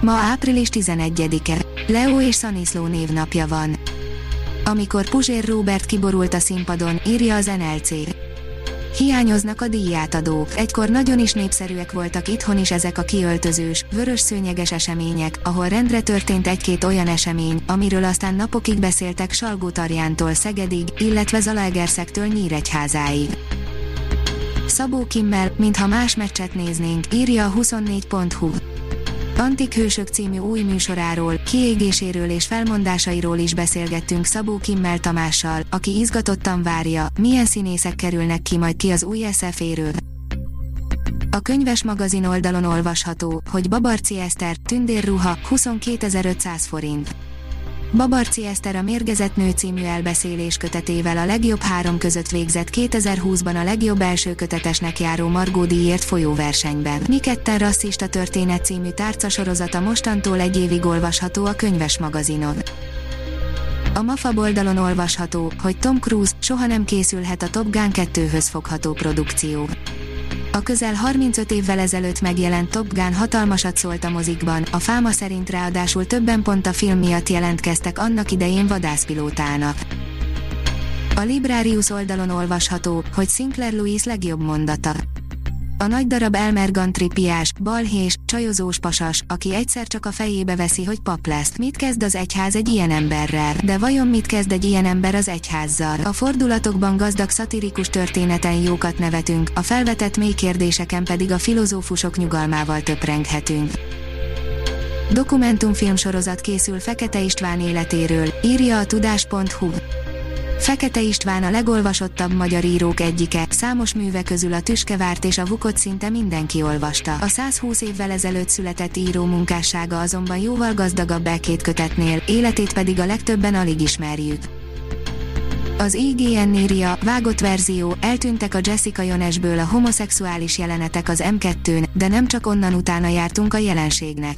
Ma április 11-e. Leo és Szaniszló névnapja van. Amikor Puzsér Robert kiborult a színpadon, írja az NLC. Hiányoznak a díjátadók. Egykor nagyon is népszerűek voltak itthon is ezek a kiöltözős, vörös szőnyeges események, ahol rendre történt egy-két olyan esemény, amiről aztán napokig beszéltek Salgó Tarjántól Szegedig, illetve Zalaegerszektől Nyíregyházáig. Szabó Kimmel, mintha más meccset néznénk, írja a 24.hu. Antik Hősök című új műsoráról, kiégéséről és felmondásairól is beszélgettünk Szabó Kimmel Tamással, aki izgatottan várja, milyen színészek kerülnek ki majd ki az új SF-éről. A könyves magazin oldalon olvasható, hogy Babarci Eszter, tündérruha, 22.500 forint. Babarci Eszter a Mérgezett Nő című elbeszélés kötetével a legjobb három között végzett 2020-ban a legjobb első kötetesnek járó Margó díjért folyó versenyben. Mi ketten rasszista történet című tárcasorozata mostantól egy évig olvasható a könyves magazinon. A MAFA oldalon olvasható, hogy Tom Cruise soha nem készülhet a Top Gun 2-höz fogható produkció. A közel 35 évvel ezelőtt megjelent Top Gun hatalmasat szólt a mozikban, a fáma szerint ráadásul többen pont a film miatt jelentkeztek annak idején vadászpilótának. A Librarius oldalon olvasható, hogy Sinclair Louis legjobb mondata. A nagy darab Elmer Gantripiás, balhés, csajozós pasas, aki egyszer csak a fejébe veszi, hogy pap lesz. Mit kezd az egyház egy ilyen emberrel? De vajon mit kezd egy ilyen ember az egyházzal? A fordulatokban gazdag szatirikus történeten jókat nevetünk, a felvetett mély kérdéseken pedig a filozófusok nyugalmával töprenghetünk. Dokumentumfilm sorozat készül Fekete István életéről, írja a tudás.hu. Fekete István a legolvasottabb magyar írók egyike, számos műve közül a Tüskevárt és a Vukot szinte mindenki olvasta. A 120 évvel ezelőtt született író munkássága azonban jóval gazdagabb elkét kötetnél, életét pedig a legtöbben alig ismerjük. Az IGN írja, vágott verzió, eltűntek a Jessica Jonesből a homoszexuális jelenetek az M2-n, de nem csak onnan utána jártunk a jelenségnek.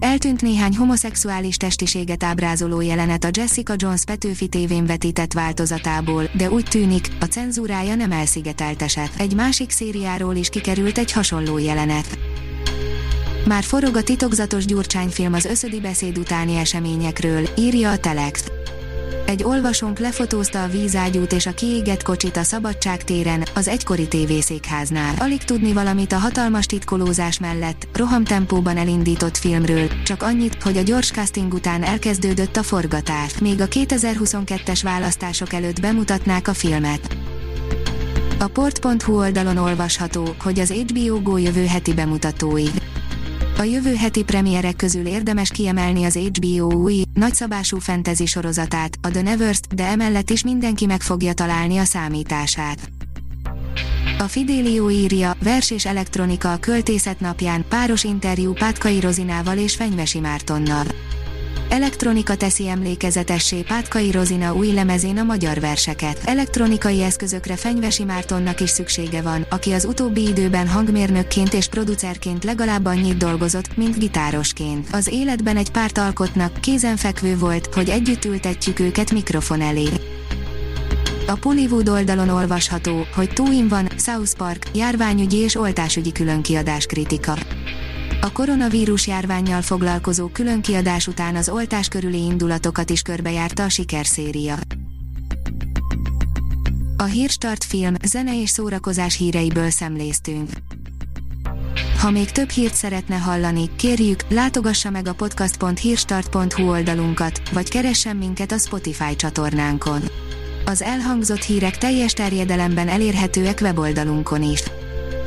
Eltűnt néhány homoszexuális testiséget ábrázoló jelenet a Jessica Jones Petőfi tévén vetített változatából, de úgy tűnik, a cenzúrája nem elszigeteltesett. Egy másik szériáról is kikerült egy hasonló jelenet. Már forog a titokzatos gyurcsányfilm az összödi beszéd utáni eseményekről, írja a Telex. Egy olvasónk lefotózta a vízágyút és a kiégett kocsit a Szabadság téren, az egykori tévészékháznál. Alig tudni valamit a hatalmas titkolózás mellett, rohamtempóban elindított filmről, csak annyit, hogy a gyors casting után elkezdődött a forgatás. Még a 2022-es választások előtt bemutatnák a filmet. A port.hu oldalon olvasható, hogy az HBO Go jövő heti bemutatói. A jövő heti premierek közül érdemes kiemelni az HBO új, nagyszabású fantasy sorozatát, a The Nevers-t, de emellett is mindenki meg fogja találni a számítását. A Fidelio írja, vers és elektronika a költészet napján, páros interjú Pátkai Rozinával és Fenyvesi Mártonnal. Elektronika teszi emlékezetessé Pátkai Rozina új lemezén a magyar verseket. Elektronikai eszközökre Fenyvesi Mártonnak is szüksége van, aki az utóbbi időben hangmérnökként és producerként legalább annyit dolgozott, mint gitárosként. Az életben egy párt alkotnak, kézenfekvő volt, hogy együtt ültetjük őket mikrofon elé. A Pollywood oldalon olvasható, hogy túin van South Park, járványügyi és oltásügyi különkiadás kritika. A koronavírus járványjal foglalkozó különkiadás után az oltás körüli indulatokat is körbejárta a sikerszéria. A Hírstart film, zene és szórakozás híreiből szemléztünk. Ha még több hírt szeretne hallani, kérjük, látogassa meg a podcast.hírstart.hu oldalunkat, vagy keressen minket a Spotify csatornánkon. Az elhangzott hírek teljes terjedelemben elérhetőek weboldalunkon is.